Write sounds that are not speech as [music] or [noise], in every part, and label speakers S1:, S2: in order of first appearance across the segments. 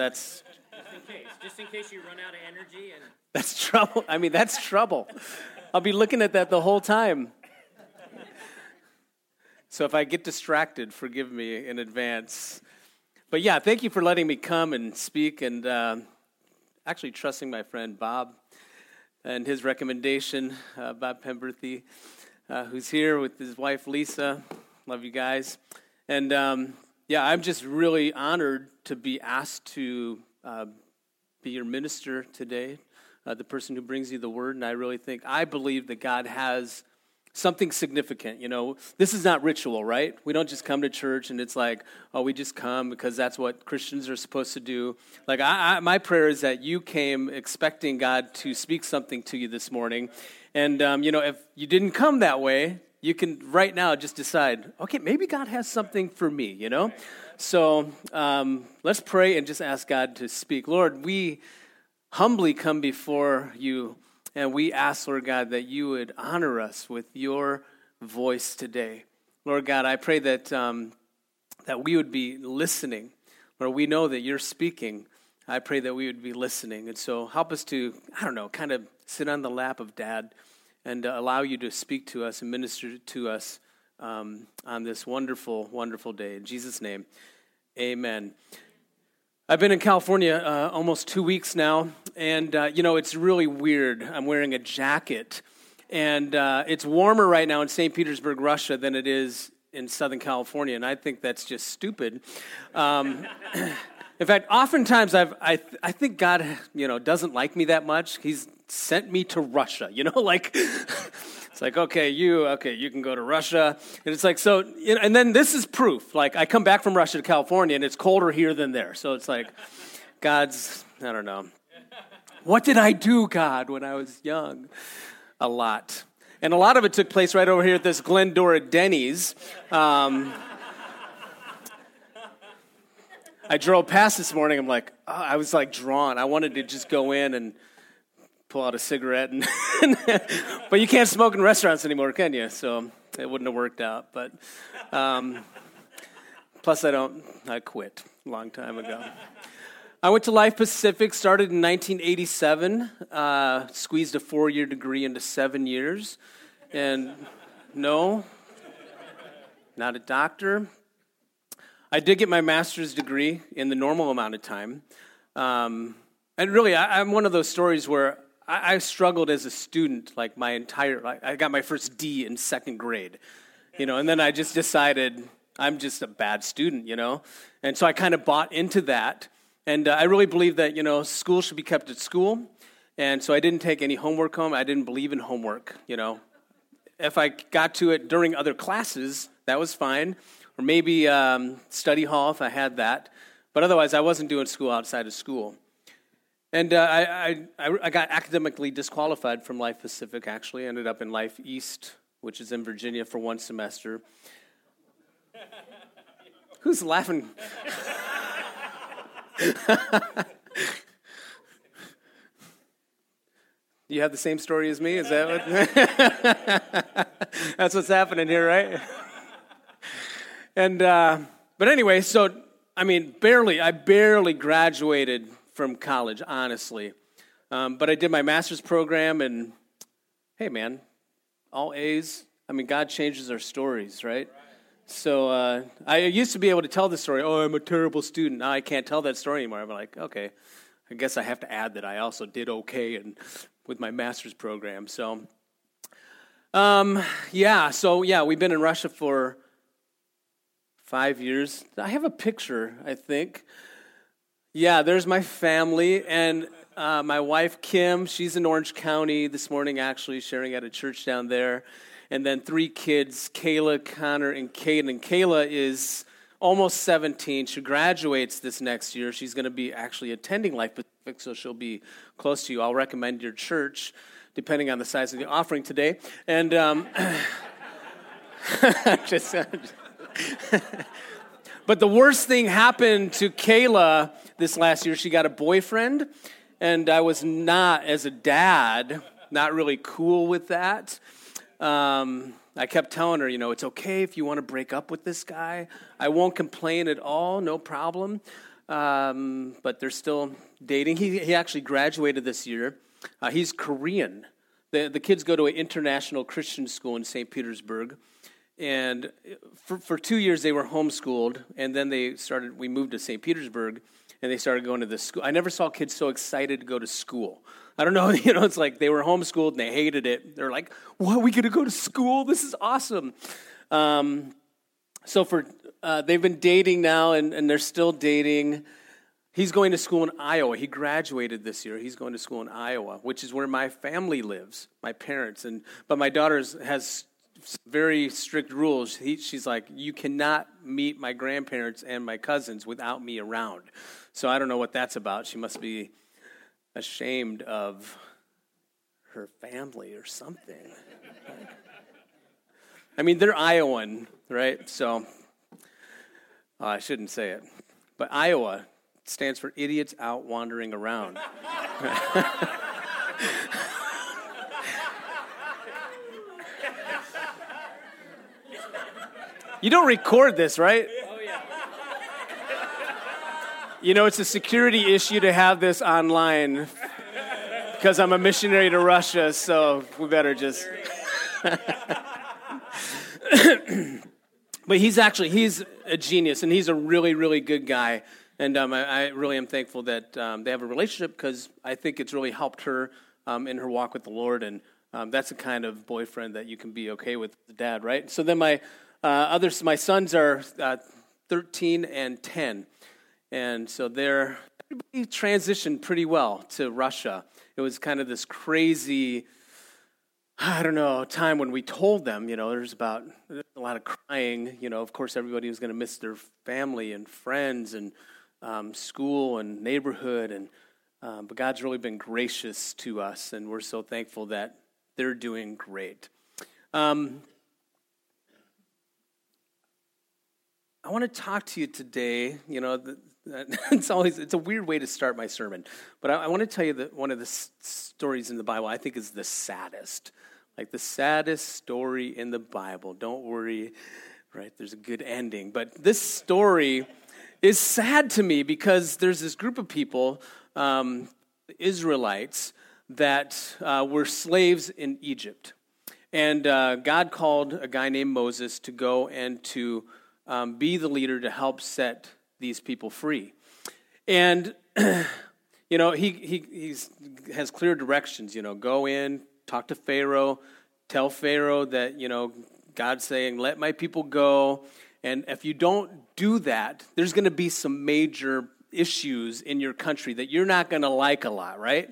S1: that's.
S2: Just in case, just in case you run out of energy and. [laughs]
S1: That's trouble. I mean, that's trouble. I'll be looking at that the whole time. So if I get distracted, forgive me in advance. But yeah, thank you for letting me come and speak and uh, actually trusting my friend Bob and his recommendation, uh, Bob Pemberthy, uh, who's here with his wife Lisa. Love you guys. And um, yeah, I'm just really honored to be asked to uh, be your minister today, uh, the person who brings you the word. And I really think, I believe that God has something significant. You know, this is not ritual, right? We don't just come to church and it's like, oh, we just come because that's what Christians are supposed to do. Like, I, I, my prayer is that you came expecting God to speak something to you this morning. And, um, you know, if you didn't come that way, you can right now just decide, okay, maybe God has something for me, you know? So um, let's pray and just ask God to speak. Lord, we humbly come before you and we ask, Lord God, that you would honor us with your voice today. Lord God, I pray that, um, that we would be listening. Lord, we know that you're speaking. I pray that we would be listening. And so help us to, I don't know, kind of sit on the lap of dad and uh, allow you to speak to us and minister to us um, on this wonderful, wonderful day. In Jesus' name, amen. I've been in California uh, almost two weeks now, and uh, you know, it's really weird. I'm wearing a jacket, and uh, it's warmer right now in St. Petersburg, Russia, than it is in Southern California, and I think that's just stupid. Um, [laughs] In fact, oftentimes I've, I, I think God, you know, doesn't like me that much. He's sent me to Russia, you know, [laughs] like it's like, okay, you, okay, you can go to Russia. And it's like, so, you know, and then this is proof. Like I come back from Russia to California and it's colder here than there. So it's like, God's, I don't know. What did I do, God, when I was young? A lot. And a lot of it took place right over here at this Glendora Denny's. Um, I drove past this morning. I'm like, oh, I was like drawn. I wanted to just go in and pull out a cigarette, [laughs] and but you can't smoke in restaurants anymore, can you? So it wouldn't have worked out. But um, plus, I don't. I quit a long time ago. I went to Life Pacific, started in 1987, uh, squeezed a four year degree into seven years. And no, not a doctor, I did get my master's degree in the normal amount of time. Um, and really, I, am one of those stories where I, I, struggled as a student, like my entire, I got my first D in second grade, you know, and then I just decided I'm just a bad student, you know? And so I kind of bought into that. And uh, I really believe that, you know, school should be kept at school. And so I didn't take any homework home. I didn't believe in homework, you know. If I got to it during other classes, that was fine. Or maybe um, study hall if I had that. But otherwise, I wasn't doing school outside of school. And uh, I, I, I got academically disqualified from Life Pacific, actually. ended up in Life East, which is in Virginia, for one semester. [laughs] Who's laughing? [laughs] you have the same story as me? Is that what? [laughs] That's what's happening here, right? and uh, but anyway, so I mean, barely, I barely graduated from college, honestly. Um, but I did my master's program, and hey, man, all A's. I mean, God changes our stories, right? So uh, I used to be able to tell the story. Oh, I'm a terrible student. Now I can't tell that story anymore. I'm like, okay, I guess I have to add that I also did okay and with my master's program. So, um, yeah. So yeah, we've been in Russia for five years. I have a picture, I think. Yeah, there's my family and uh, my wife Kim. She's in Orange County this morning, actually sharing at a church down there. And then three kids, Kayla, Connor, and Caden. And Kayla is almost 17. She graduates this next year. She's going to be actually attending Life Pacific, so she'll be close to you. I'll recommend your church, depending on the size of the offering today. And um, [laughs] just. [laughs] but the worst thing happened to Kayla this last year. She got a boyfriend, and I was not, as a dad, not really cool with that. Um, I kept telling her, you know, it's okay if you want to break up with this guy. I won't complain at all, no problem. Um, but they're still dating. He, he actually graduated this year. Uh, he's Korean. The, the kids go to an international Christian school in St. Petersburg and uh, for, for two years they were homeschooled and then they started we moved to st petersburg and they started going to the school i never saw kids so excited to go to school i don't know [laughs] you know it's like they were homeschooled and they hated it they're like what we gonna go to school this is awesome um, so for uh, they've been dating now and, and they're still dating he's going to school in iowa he graduated this year he's going to school in iowa which is where my family lives my parents and but my daughter has very strict rules. He, she's like, you cannot meet my grandparents and my cousins without me around. So I don't know what that's about. She must be ashamed of her family or something. [laughs] I mean, they're Iowan, right? So oh, I shouldn't say it. But Iowa stands for idiots out wandering around. [laughs] You don't record this, right? Oh, yeah. You know, it's a security issue to have this online because I'm a missionary to Russia, so we better just. but he's actually he's a genius, and he's a really really good guy, and um, I, I, really am thankful that um, they have a relationship because I think it's really helped her um, in her walk with the Lord, and um, that's the kind of boyfriend that you can be okay with, the dad, right? So then my uh, others, my sons are uh, 13 and 10. And so they're, everybody transitioned pretty well to Russia. It was kind of this crazy, I don't know, time when we told them, you know, there's about there's a lot of crying. You know, of course, everybody was going to miss their family and friends and um, school and neighborhood. And, um, but God's really been gracious to us, and we're so thankful that they're doing great. Um, I want to talk to you today. You know, [laughs] it's always it's a weird way to start my sermon, but I, I want to tell you that one of the s- stories in the Bible I think is the saddest, like the saddest story in the Bible. Don't worry, right? There's a good ending, but this story is sad to me because there's this group of people, um, Israelites, that uh, were slaves in Egypt, and uh, God called a guy named Moses to go and to um, be the leader to help set these people free. And, [clears throat] you know, he he he's, has clear directions, you know, go in, talk to Pharaoh, tell Pharaoh that, you know, God's saying, let my people go. And if you don't do that, there's going to be some major issues in your country that you're not going to like a lot, right?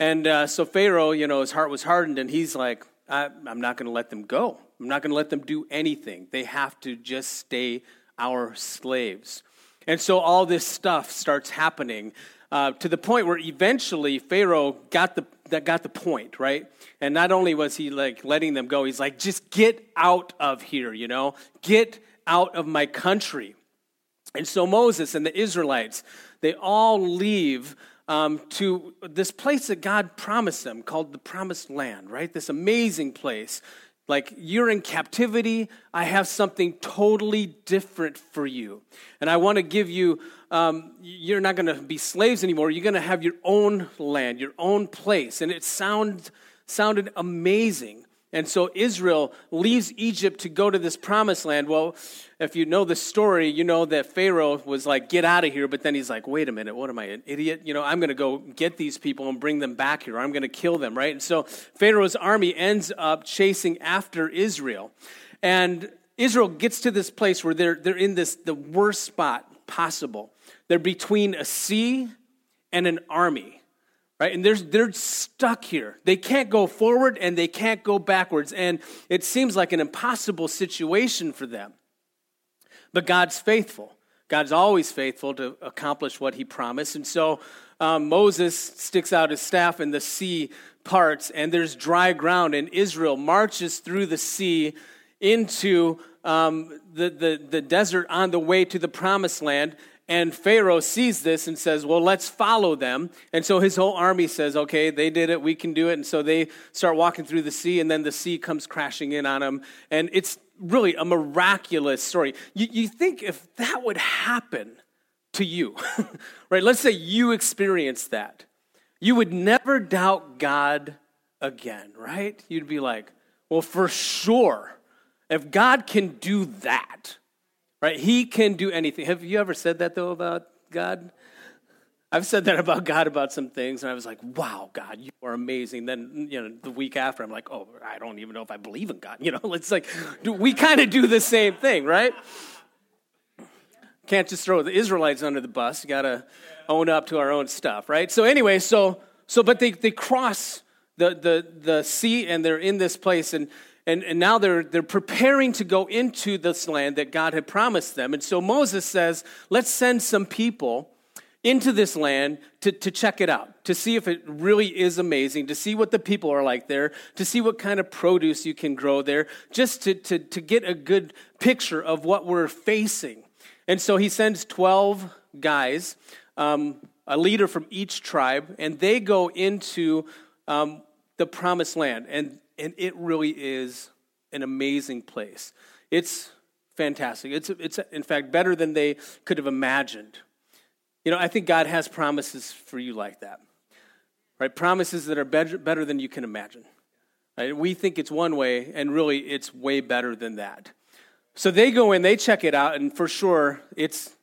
S1: And uh, so Pharaoh, you know, his heart was hardened, and he's like, I, am not going to let them go. I'm not going to let them do anything. They have to just stay our slaves. And so all this stuff starts happening uh, to the point where eventually Pharaoh got the that got the point, right? And not only was he like letting them go, he's like, just get out of here, you know, get out of my country. And so Moses and the Israelites, they all leave um, to this place that God promised them called the Promised Land, right? This amazing place like, you're in captivity. I have something totally different for you. And I want to give you, um, you're not going to be slaves anymore. You're going to have your own land, your own place. And it sound, sounded amazing. And so Israel leaves Egypt to go to this promised land. Well, if you know the story, you know that Pharaoh was like, get out of here. But then he's like, wait a minute, what am I, an idiot? You know, I'm going to go get these people and bring them back here. I'm going to kill them, right? And so Pharaoh's army ends up chasing after Israel. And Israel gets to this place where they're, they're in this, the worst spot possible. They're between a sea and an army right and they're, they're stuck here they can't go forward and they can't go backwards and it seems like an impossible situation for them but god's faithful god's always faithful to accomplish what he promised and so um, moses sticks out his staff and the sea parts and there's dry ground and israel marches through the sea into um, the, the, the desert on the way to the promised land and Pharaoh sees this and says, Well, let's follow them. And so his whole army says, Okay, they did it, we can do it. And so they start walking through the sea, and then the sea comes crashing in on them. And it's really a miraculous story. You, you think if that would happen to you, [laughs] right? Let's say you experienced that. You would never doubt God again, right? You'd be like, Well, for sure, if God can do that, right? He can do anything. Have you ever said that, though, about God? I've said that about God about some things, and I was like, wow, God, you are amazing. Then, you know, the week after, I'm like, oh, I don't even know if I believe in God. [laughs] You know, it's like, we kind of do the same thing, right? Can't just throw the Israelites under the bus. You got to own up to our own stuff, right? So, anyway, so, so but they, they cross the, the, the sea and they're in this place, and, and, and now they're, they're preparing to go into this land that God had promised them. And so Moses says, let's send some people into this land to, to check it out, to see if it really is amazing, to see what the people are like there, to see what kind of produce you can grow there, just to, to, to get a good picture of what we're facing. And so he sends 12 guys, um, a leader from each tribe, and they go into um, the promised land. And and it really is an amazing place. It's fantastic. It's, it's, in fact, better than they could have imagined. You know, I think God has promises for you like that, right? Promises that are better, better than you can imagine. Right? We think it's one way, and really it's way better than that. So they go in, they check it out, and for sure it's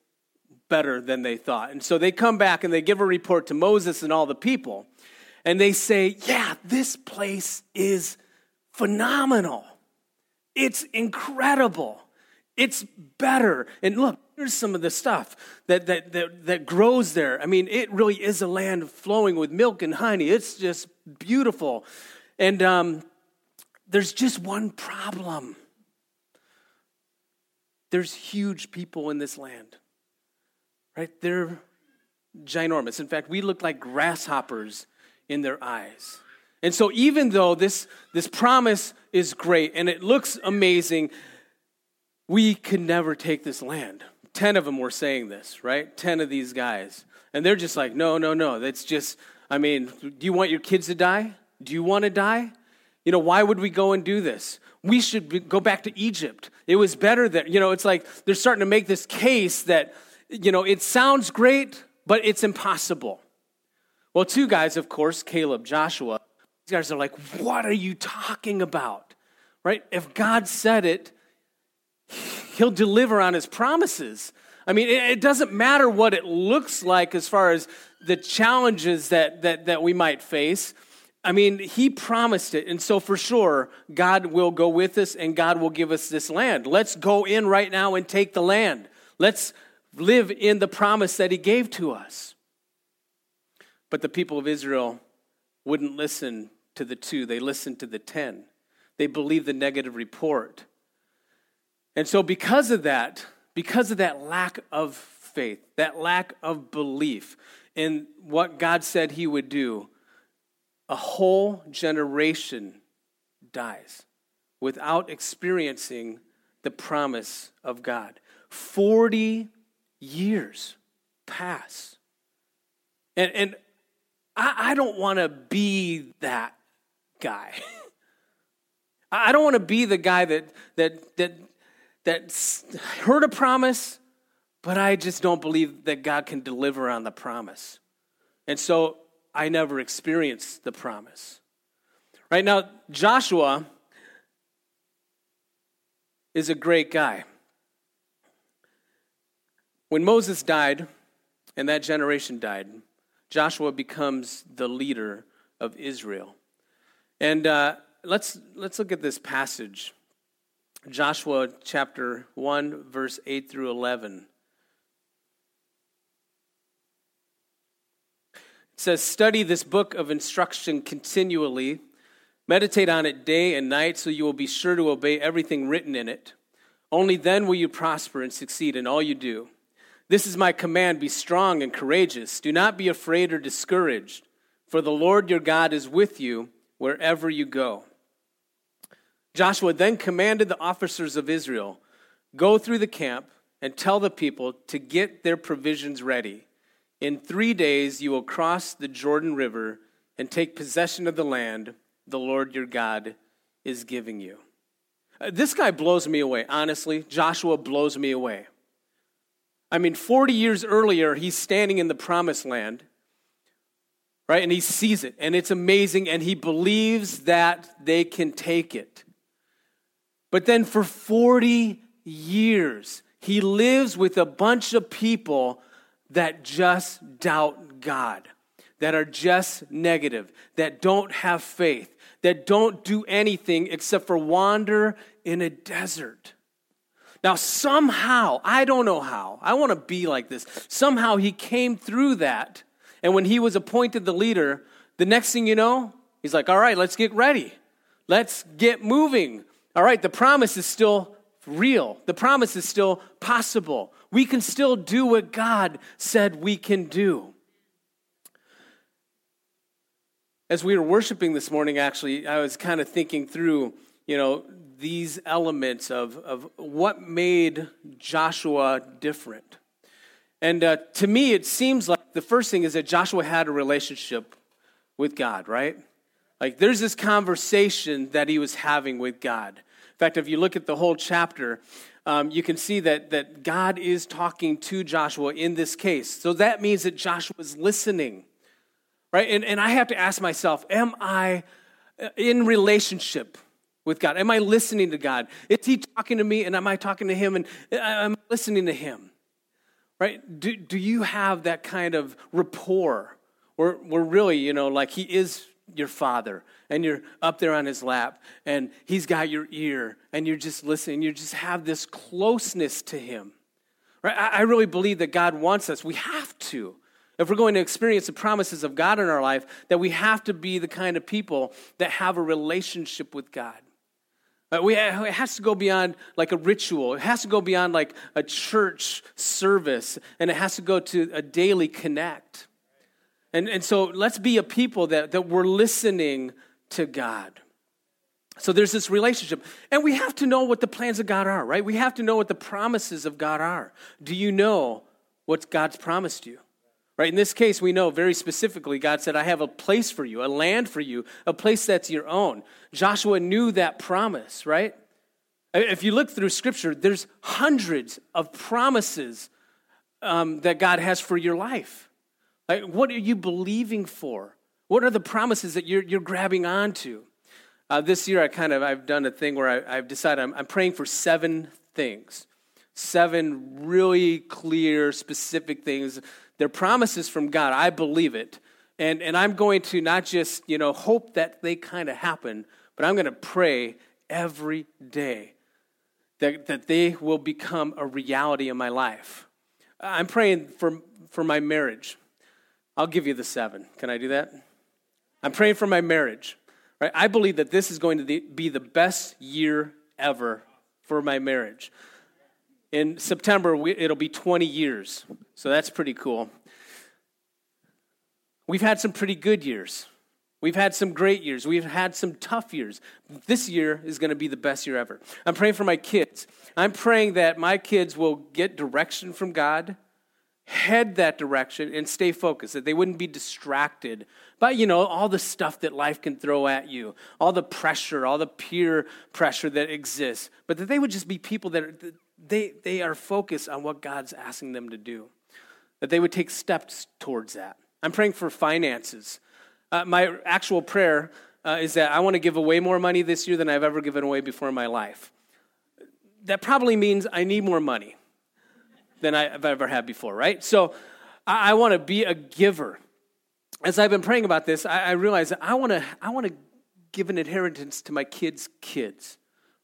S1: better than they thought. And so they come back and they give a report to Moses and all the people, and they say, Yeah, this place is phenomenal. It's incredible. It's better. And look, here's some of the stuff that, that, that, that grows there. I mean, it really is a land flowing with milk and honey. It's just beautiful. And um, there's just one problem there's huge people in this land, right? They're ginormous. In fact, we look like grasshoppers in their eyes. And so, even though this, this promise is great and it looks amazing, we can never take this land. Ten of them were saying this, right? Ten of these guys. And they're just like, no, no, no. That's just, I mean, do you want your kids to die? Do you want to die? You know, why would we go and do this? We should be, go back to Egypt. It was better there. you know, it's like they're starting to make this case that, you know, it sounds great, but it's impossible. Well, two guys, of course, Caleb, Joshua, these guys are like, What are you talking about? Right? If God said it, He'll deliver on His promises. I mean, it doesn't matter what it looks like as far as the challenges that, that, that we might face. I mean, he promised it. And so, for sure, God will go with us and God will give us this land. Let's go in right now and take the land. Let's live in the promise that he gave to us. But the people of Israel wouldn't listen to the two, they listened to the 10. They believed the negative report. And so, because of that, because of that lack of faith, that lack of belief in what God said He would do, a whole generation dies without experiencing the promise of God. 40 years pass. And, and I, I don't want to be that guy. [laughs] I don't want to be the guy that that that that heard a promise, but I just don't believe that God can deliver on the promise, and so I never experienced the promise. Right now, Joshua is a great guy. When Moses died, and that generation died, Joshua becomes the leader of Israel. And uh, let's, let's look at this passage Joshua chapter 1, verse 8 through 11. It says, Study this book of instruction continually, meditate on it day and night, so you will be sure to obey everything written in it. Only then will you prosper and succeed in all you do. This is my command be strong and courageous. Do not be afraid or discouraged, for the Lord your God is with you wherever you go. Joshua then commanded the officers of Israel go through the camp and tell the people to get their provisions ready. In three days you will cross the Jordan River and take possession of the land the Lord your God is giving you. Uh, this guy blows me away, honestly. Joshua blows me away. I mean, 40 years earlier, he's standing in the promised land, right? And he sees it, and it's amazing, and he believes that they can take it. But then for 40 years, he lives with a bunch of people that just doubt God, that are just negative, that don't have faith, that don't do anything except for wander in a desert. Now, somehow, I don't know how, I want to be like this. Somehow he came through that. And when he was appointed the leader, the next thing you know, he's like, all right, let's get ready. Let's get moving. All right, the promise is still real, the promise is still possible. We can still do what God said we can do. As we were worshiping this morning, actually, I was kind of thinking through, you know, these elements of, of what made Joshua different. And uh, to me, it seems like the first thing is that Joshua had a relationship with God, right? Like there's this conversation that he was having with God. In fact, if you look at the whole chapter, um, you can see that, that God is talking to Joshua in this case. So that means that Joshua is listening, right? And, and I have to ask myself, am I uh, in relationship with God? Am I listening to God? Is He talking to me and am I talking to Him and uh, am I listening to Him? Right? Do, do you have that kind of rapport where, where really, you know, like He is your Father and you're up there on His lap and He's got your ear and you're just listening? You just have this closeness to Him. Right? I, I really believe that God wants us. We have to. If we're going to experience the promises of God in our life, that we have to be the kind of people that have a relationship with God. Uh, we, it has to go beyond like a ritual. It has to go beyond like a church service, and it has to go to a daily connect. And, and so let's be a people that, that we're listening to God. So there's this relationship. And we have to know what the plans of God are, right? We have to know what the promises of God are. Do you know what God's promised you? Right? In this case, we know very specifically God said, I have a place for you, a land for you, a place that's your own. Joshua knew that promise, right? If you look through scripture, there's hundreds of promises um, that God has for your life. Like, what are you believing for? What are the promises that you're, you're grabbing onto? Uh, this year, I kind of I've done a thing where I, have decided I'm, I'm praying for seven things, seven really clear, specific things they're promises from God. I believe it. And, and I'm going to not just, you know, hope that they kind of happen, but I'm going to pray every day that, that they will become a reality in my life. I'm praying for, for my marriage. I'll give you the seven. Can I do that? I'm praying for my marriage. Right? I believe that this is going to be the best year ever for my marriage. In September, we, it'll be 20 years. So that's pretty cool. We've had some pretty good years. We've had some great years. We've had some tough years. This year is going to be the best year ever. I'm praying for my kids. I'm praying that my kids will get direction from God, head that direction, and stay focused, that they wouldn't be distracted by, you know, all the stuff that life can throw at you, all the pressure, all the peer pressure that exists, but that they would just be people that, are, they, they are focused on what God's asking them to do, that they would take steps towards that. I'm praying for finances. Uh, my actual prayer uh, is that I want to give away more money this year than I've ever given away before in my life. That probably means I need more money than I've ever had before, right? So I, I want to be a giver. As I've been praying about this, I, I realize that I want to I want to give an inheritance to my kids' kids.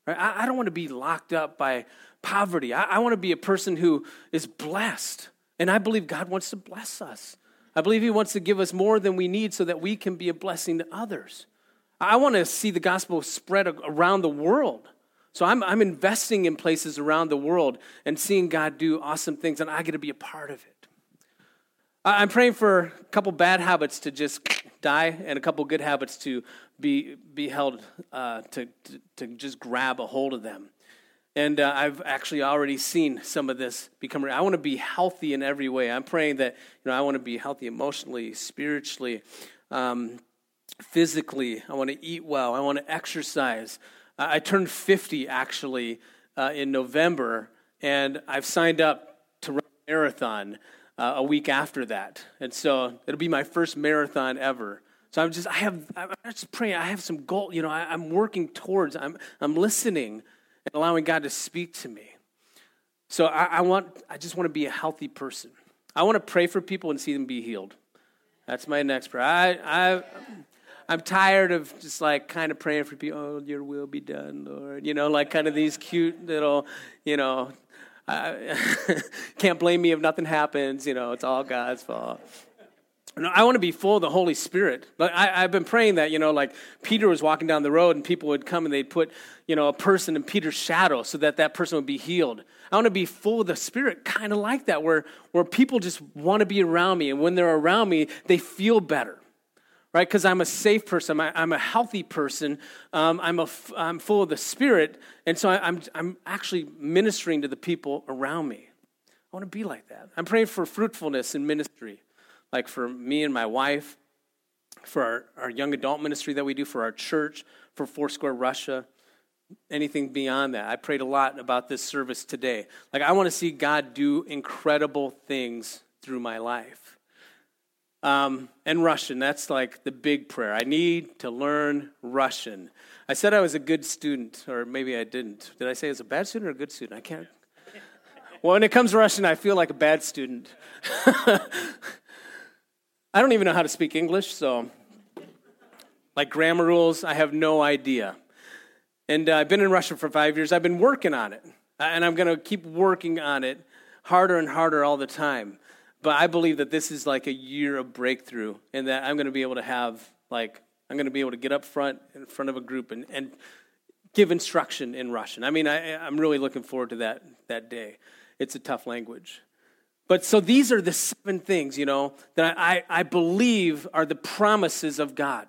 S1: Right? I, I don't want to be locked up by poverty. I, I want to be a person who is blessed. And I believe God wants to bless us. I believe He wants to give us more than we need so that we can be a blessing to others. I want to see the gospel spread around the world. So I'm, I'm investing in places around the world and seeing God do awesome things, and I get to be a part of it. I'm praying for a couple bad habits to just die and a couple good habits to be, be held, uh, to, to, to just grab a hold of them. And uh, I've actually already seen some of this become real. I want to be healthy in every way. I'm praying that, you know, I want to be healthy emotionally, spiritually, um, physically. I want to eat well. I want to exercise. I turned 50 actually uh, in November, and I've signed up to run a marathon uh, a week after that. And so it'll be my first marathon ever. So I'm just, I have, I'm just praying. I have some goal, you know, I, I'm working towards, I'm, I'm listening and allowing God to speak to me. So I, I want, I just want to be a healthy person. I want to pray for people and see them be healed. That's my next prayer. I, I, I'm tired of just like kind of praying for people. Oh, your will be done, Lord. You know, like kind of these cute little, you know, I, [laughs] can't blame me if nothing happens. You know, it's all God's fault. I want to be full of the Holy Spirit. But I, I've been praying that, you know, like Peter was walking down the road and people would come and they'd put, you know, a person in Peter's shadow so that that person would be healed. I want to be full of the Spirit, kind of like that, where, where people just want to be around me. And when they're around me, they feel better, right? Because I'm a safe person, I, am a healthy person, um, I'm, a, I'm full of the Spirit. And so I, I'm, I'm actually ministering to the people around me. I want to be like that. I'm praying for fruitfulness in ministry like for me and my wife, for our, our young adult ministry that we do, for our church, for Foursquare Russia, anything beyond that. I prayed a lot about this service today. Like, I want to see God do incredible things through my life. Um, and Russian, that's like the big prayer. I need to learn Russian. I said I was a good student, or maybe I didn't. Did I say I was a bad student or a good student? I can't. [laughs] Well, when it comes to Russian, I feel like a bad student. [laughs] I don't even know how to speak English, so like grammar rules, I have no idea. And uh, I've been in Russia for five years. I've been working on it, uh, and I'm going to keep working on it harder and harder all the time. But I believe that this is like a year of breakthrough, and that I'm going to be able to have like I'm going to be able to get up front in front of a group and, and give instruction in Russian. I mean, I, I'm really looking forward to that that day. It's a tough language. But so these are the seven things, you know, that I, I believe are the promises of God,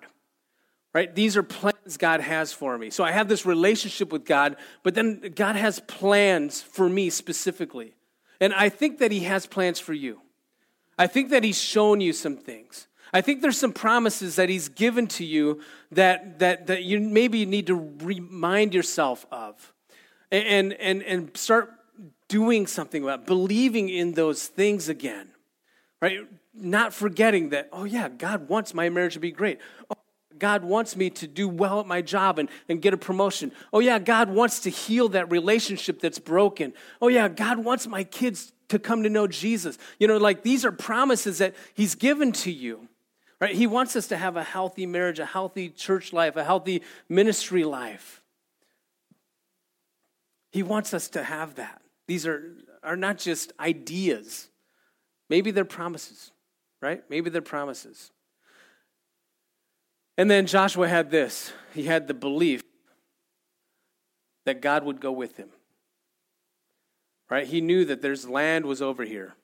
S1: right? These are plans God has for me. So I have this relationship with God, but then God has plans for me specifically. And I think that He has plans for you. I think that He's shown you some things. I think there's some promises that He's given to you that, that, that you maybe need to remind yourself of and, and, and start doing something about, believing in those things again, right? Not forgetting that, oh, yeah, God wants my marriage to be great. Oh, God wants me to do well at my job and, and get a promotion. Oh, yeah, God wants to heal that relationship that's broken. Oh, yeah, God wants my kids to come to know Jesus. You know, like these are promises that He's given to you, right? He wants us to have a healthy marriage, a healthy church life, a healthy ministry life. He wants us to have that. These are, are not just ideas. Maybe they're promises, right? Maybe they're promises. And then Joshua had this he had the belief that God would go with him. Right? He knew that there's land was over here.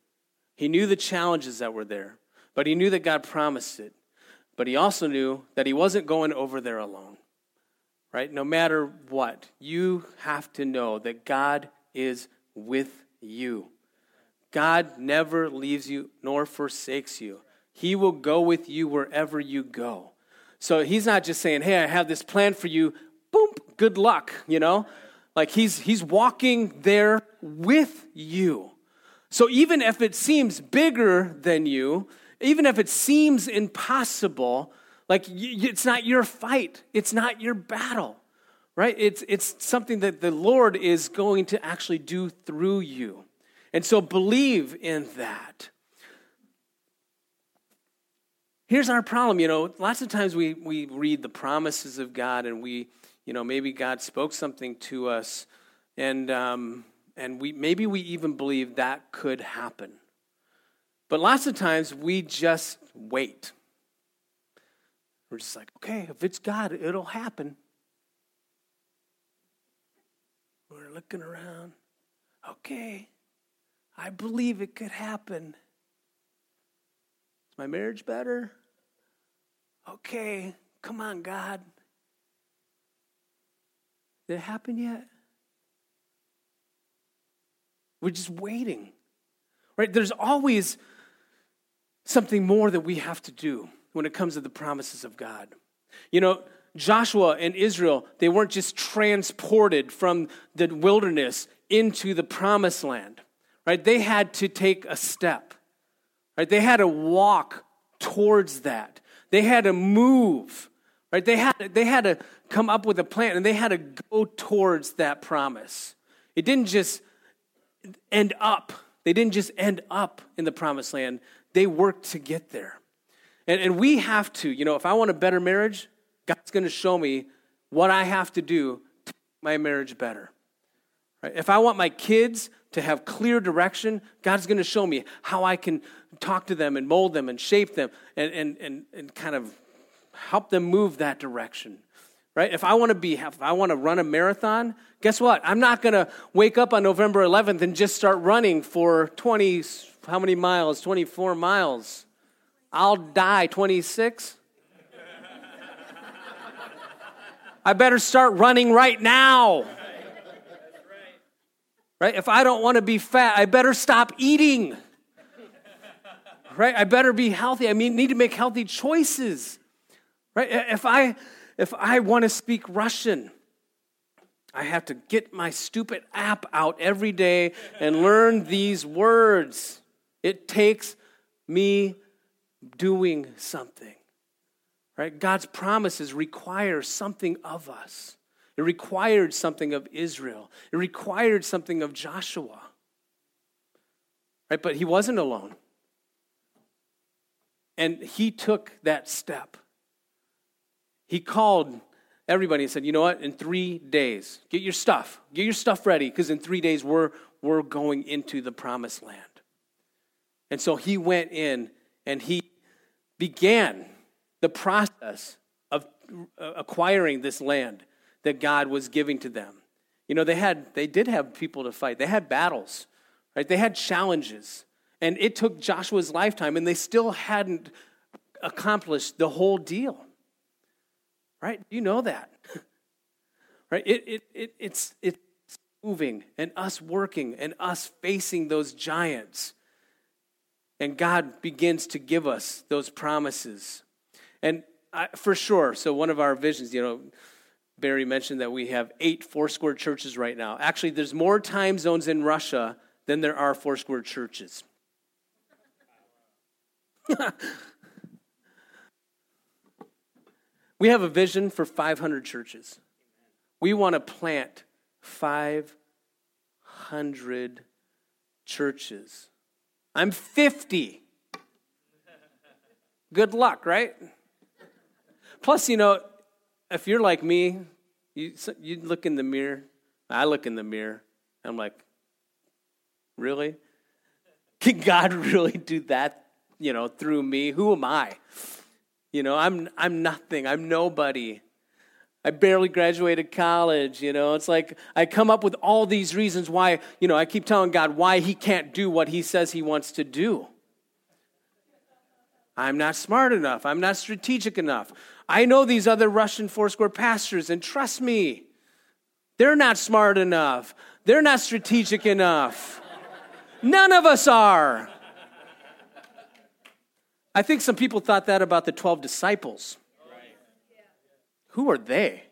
S1: He knew the challenges that were there, but he knew that God promised it. But he also knew that he wasn't going over there alone. Right? No matter what, you have to know that God is with you. God never leaves you nor forsakes you. He will go with you wherever you go. So he's not just saying, "Hey, I have this plan for you. Boom, good luck," you know? Like he's he's walking there with you. So even if it seems bigger than you, even if it seems impossible, like it's not your fight, it's not your battle right? It's, it's something that the Lord is going to actually do through you. And so believe in that. Here's our problem, you know, lots of times we, we read the promises of God and we, you know, maybe God spoke something to us and, um, and we, maybe we even believe that could happen. But lots of times we just wait. We're just like, okay, if it's God, it'll happen. We're looking around. Okay, I believe it could happen. Is my marriage better? Okay, come on, God. Did it happen yet? We're just waiting. Right? There's always something more that we have to do when it comes to the promises of God. You know, Joshua and Israel, they weren't just transported from the wilderness into the promised land, right? They had to take a step, right? They had to walk towards that. They had to move, right? They had, they had to come up with a plan and they had to go towards that promise. It didn't just end up, they didn't just end up in the promised land, they worked to get there. And, and we have to, you know, if I want a better marriage, God's going to show me what I have to do to make my marriage better. Right? If I want my kids to have clear direction, God's going to show me how I can talk to them and mold them and shape them and, and, and, and kind of help them move that direction. Right? If I want to be, if I want to run a marathon, guess what? I'm not going to wake up on November 11th and just start running for 20, how many miles? 24 miles. I'll die 26. I better start running right now. Right. If I don't want to be fat, I better stop eating. Right? I better be healthy. I mean, need to make healthy choices. Right? If I if I want to speak Russian, I have to get my stupid app out every day and learn these words. It takes me doing something. Right? God's promises require something of us. It required something of Israel. It required something of Joshua. Right? But he wasn't alone. And he took that step. He called everybody and said, You know what? In three days, get your stuff. Get your stuff ready, because in three days, we're, we're going into the promised land. And so he went in and he began the process of uh, acquiring this land that God was giving to them. You know, they had they did have people to fight. They had battles, right? They had challenges. And it took Joshua's lifetime and they still hadn't accomplished the whole deal. Right? You know that. [laughs] right? It, it, it, it's, it's moving and us working and us facing those giants. And God begins to give us those promises and I, for sure, so one of our visions, you know, Barry mentioned that we have eight Foursquare churches right now. Actually, there's more time zones in Russia than there are Foursquare churches. [laughs] we have a vision for 500 churches. We want to plant 500 churches. I'm 50. Good luck, right? Plus, you know, if you're like me, you, you look in the mirror. I look in the mirror. I'm like, really? Can God [laughs] really do that, you know, through me? Who am I? You know, I'm, I'm nothing. I'm nobody. I barely graduated college, you know. It's like I come up with all these reasons why, you know, I keep telling God why he can't do what he says he wants to do. I'm not smart enough. I'm not strategic enough. I know these other Russian Foursquare pastors, and trust me, they're not smart enough. They're not strategic enough. None of us are. I think some people thought that about the 12 disciples. Who are they?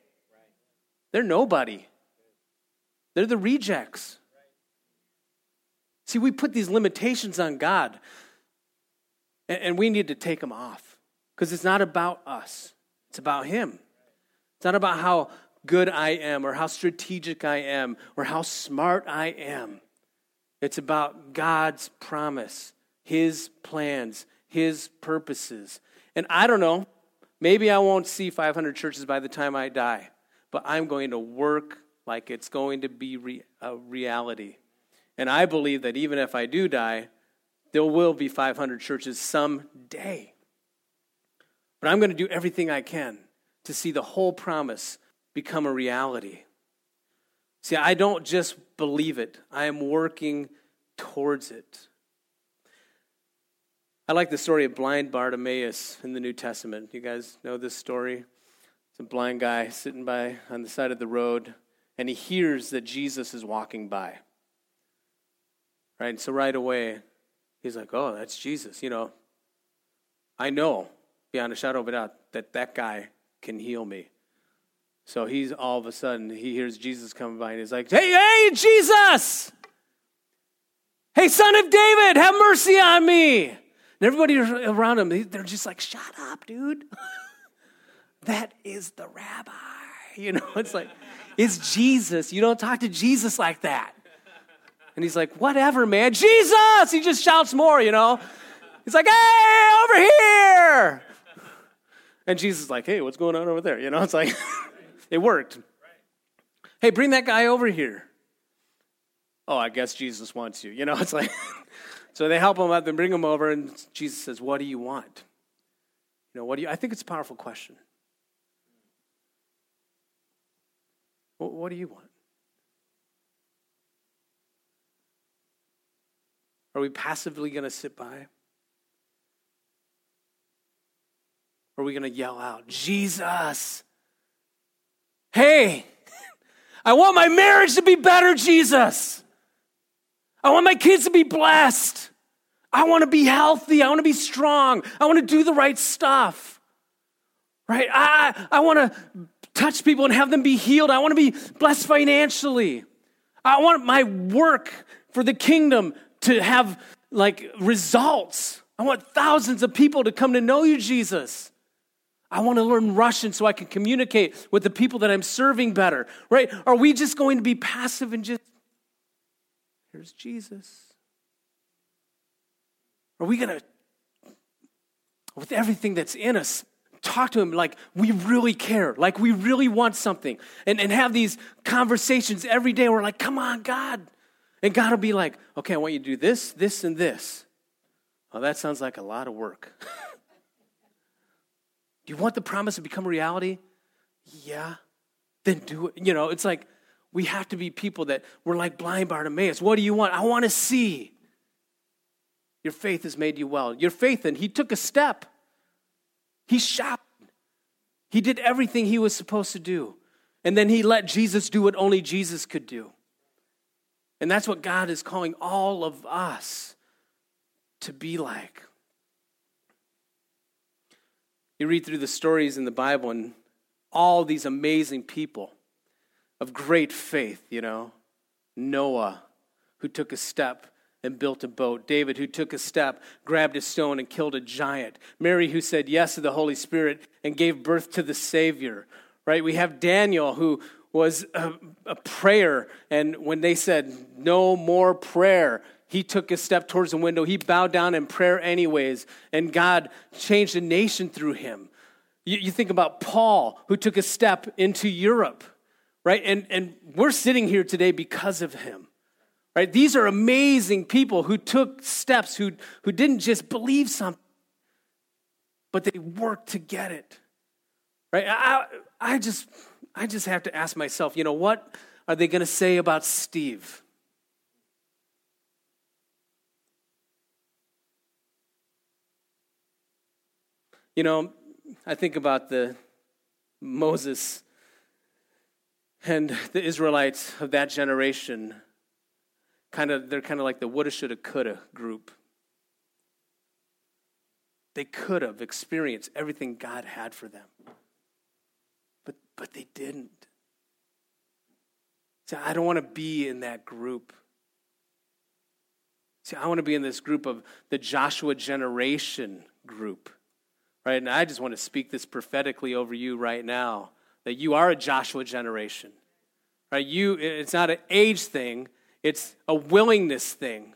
S1: They're nobody. They're the rejects. See, we put these limitations on God. And, and we need to take them off because it's not about us, it's about Him. It's not about how good I am or how strategic I am or how smart I am. It's about God's promise, His plans, His purposes. And I don't know, maybe I won't see 500 churches by the time I die, but I'm going to work like it's going to be re- a reality. And I believe that even if I do die, there will be 500 churches someday. But I'm going to do everything I can to see the whole promise become a reality. See, I don't just believe it, I am working towards it. I like the story of blind Bartimaeus in the New Testament. You guys know this story? It's a blind guy sitting by on the side of the road, and he hears that Jesus is walking by. Right? So right away, He's like, oh, that's Jesus. You know, I know beyond a shadow of a doubt that that guy can heal me. So he's all of a sudden, he hears Jesus coming by and he's like, hey, hey, Jesus! Hey, son of David, have mercy on me! And everybody around him, they're just like, shut up, dude. [laughs] that is the rabbi. [laughs] You know, it's like, it's Jesus. You don't talk to Jesus like that. And he's like, whatever, man, Jesus! He just shouts more, you know? He's like, hey, over here! And Jesus is like, hey, what's going on over there? You know, it's like, [laughs] it worked. Hey, bring that guy over here. Oh, I guess Jesus wants you. You know, [laughs] it's like, so they help him up and bring him over, and Jesus says, what do you want? You know, what do you, I think it's a powerful question. What, do you want? Are we passively going to sit by? Or are we going to yell out, Jesus? Hey, [laughs] I want my marriage to be better, Jesus. I want my kids to be blessed. I want to be healthy. I want to be strong. I want to do the right stuff. Right? I, I want to touch people and have them be healed. I want to be blessed financially. I want my work for the kingdom to have like results. I want thousands of people to come to know you, Jesus. I want to learn Russian so I can communicate with the people that I'm serving better, right? Are we just going to be passive and just, here's Jesus? Are we going to, with everything that's in us, talk to him like we really care, like we really want something, and, and have these conversations every day? We're like, come on, God, and God will be like, okay, I want you to do this, this, and this. Well, oh, that sounds like a lot of work. [laughs] do you want the promise to become a reality? Yeah. Then do it. You know, it's like we have to be people that we're like blind Bartimaeus. What do you want? I want to see. Your faith has made you well. Your faith, and he took a step. He shouted. He did everything he was supposed to do. And then he let Jesus do what only Jesus could do. And that's what God is calling all of us to be like. You read through the stories in the Bible and all these amazing people of great faith, you know. Noah, who took a step and built a boat. David, who took a step, grabbed a stone and killed a giant. Mary, who said yes to the Holy Spirit and gave birth to the Savior. Right? We have Daniel, who was a, a prayer. And when they said, no more prayer, he took a step towards the window. He bowed down in prayer, anyways, and God changed a nation through him. You, you, think about Paul, who took a step into Europe, right? And, and we're sitting here today because of him, right? These are amazing people who took steps, who, who didn't just believe something, but they worked to get it, right? I, I just I just have to ask myself, you know, what are they going to say about Steve? You know, I think about the Moses and the Israelites of that generation. Kind of, they're kind of like the woulda, shoulda, coulda group. They could have experienced everything God had for them. But they didn't. See, I don't want to be in that group. See, I want to be in this group of the Joshua generation group, right? And I just want to speak this prophetically over you right now that you are a Joshua generation, right? You, it's not an age thing, it's a willingness thing.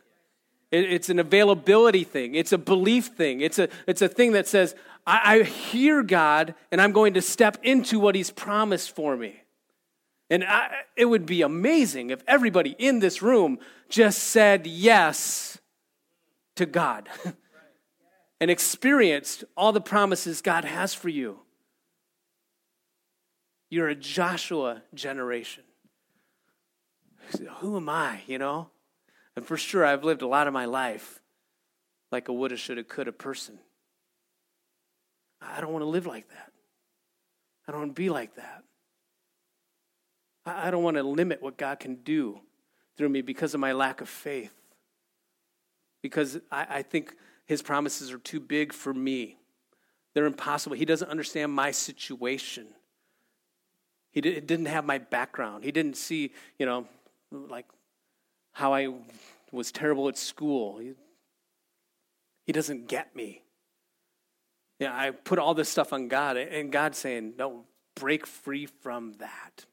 S1: It, it's an availability thing, it's a belief thing, it's a, it's a thing that says, I, I hear God and I'm going to step into what He's promised for me. And I, it would be amazing if everybody in this room just said yes to God [laughs] and experienced all the promises God has for you. You're a Joshua generation. Who am I, you know? And for sure, I've lived a lot of my life like a woulda, shoulda, coulda person. I don't want to live like that. I don't want to be like that. I don't want to limit what God can do through me because of my lack of faith, because I, I think His promises are too big for me. They're impossible. He doesn't understand my situation. He didn't have my background. He didn't see, you know, like how I was terrible at school. He, doesn't get me. Yeah, I put all this stuff on God, and God's saying, no, break free from that.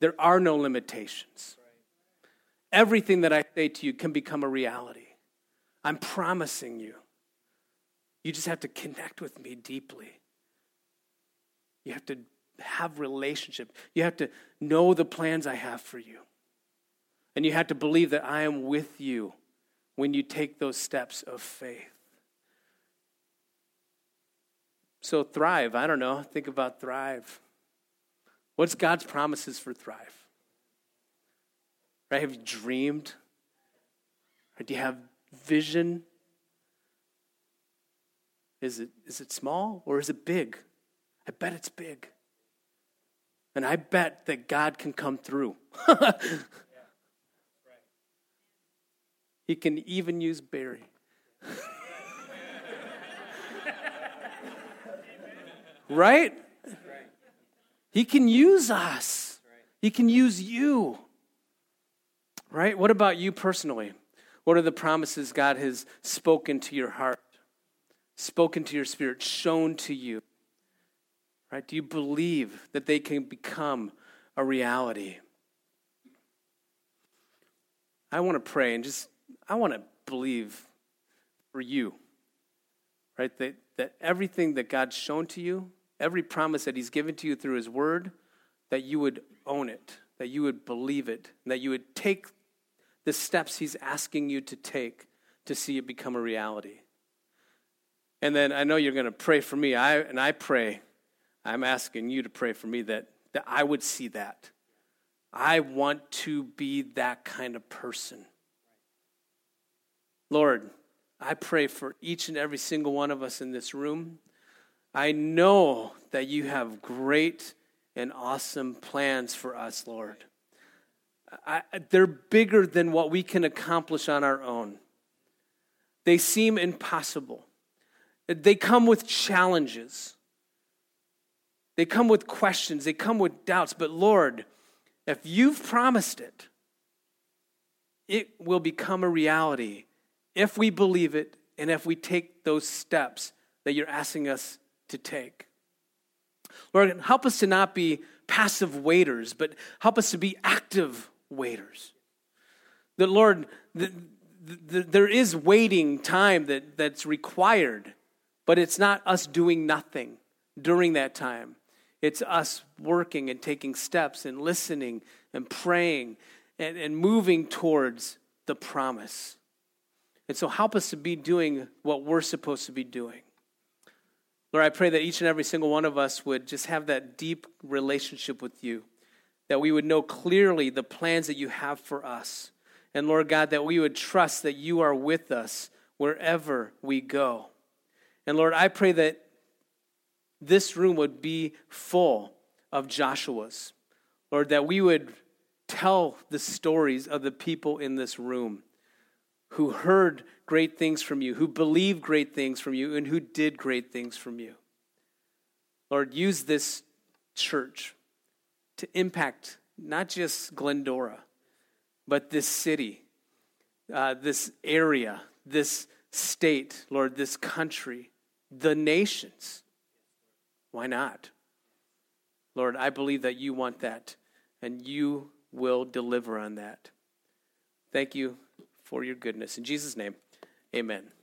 S1: There are no limitations. Everything that I say to you can become a reality. I'm promising you. You just have to connect with me deeply. You have to have relationship. You have to know the plans I have for you. And you have to believe that I am with you when you take those steps of faith. So thrive, I don't know, think about thrive. What's God's promises for thrive? Right? Have you dreamed? Or do you have vision? Is it, is it small or is it big? I bet it's big. And I bet that God can come through. [laughs] He can even use Barry. right? He can use us. He can use you. Right? What about you personally? What are the promises God has spoken to your heart, spoken to your spirit, shown to you? Right? Do you believe that they can become a reality? I want to pray and just I want to believe for you, right? That, that everything that God's shown to you, every promise that He's given to you through His Word, that you would own it, that you would believe it, that you would take the steps He's asking you to take to see it become a reality. And then I know you're going to pray for me, I, and I pray, I'm asking you to pray for me that, that I would see that. I want to be that kind of person. Lord, I pray for each and every single one of us in this room. I know that you have great and awesome plans for us, Lord. I, they're bigger than what we can accomplish on our own. They seem impossible. They come with challenges. They come with questions. They come with doubts. But Lord, if you've promised it, it will become a reality if we believe it and if we take those steps that you're asking us to take. Lord, help us to not be passive waiters, but help us to be active waiters. That, Lord, the, the, there is waiting time that, that's required, but it's not us doing nothing during that time. It's us working and taking steps and listening and praying and, and moving towards the promise. And so help us to be doing what we're supposed to be doing. Lord, I pray that each and every single one of us would just have that deep relationship with you, that we would know clearly the plans that you have for us. And Lord God, that we would trust that you are with us wherever we go. And Lord, I pray that this room would be full of Joshua's. Lord, that we would tell the stories of the people in this room who heard great things from you, who believed great things from you, and who did great things from you. Lord, use this church to impact not just Glendora, but this city, uh, this area, this state, Lord, this country, the nations. Why not? Lord, I believe that you want that, and you will deliver on that. Thank you for your goodness. In Jesus' name, amen.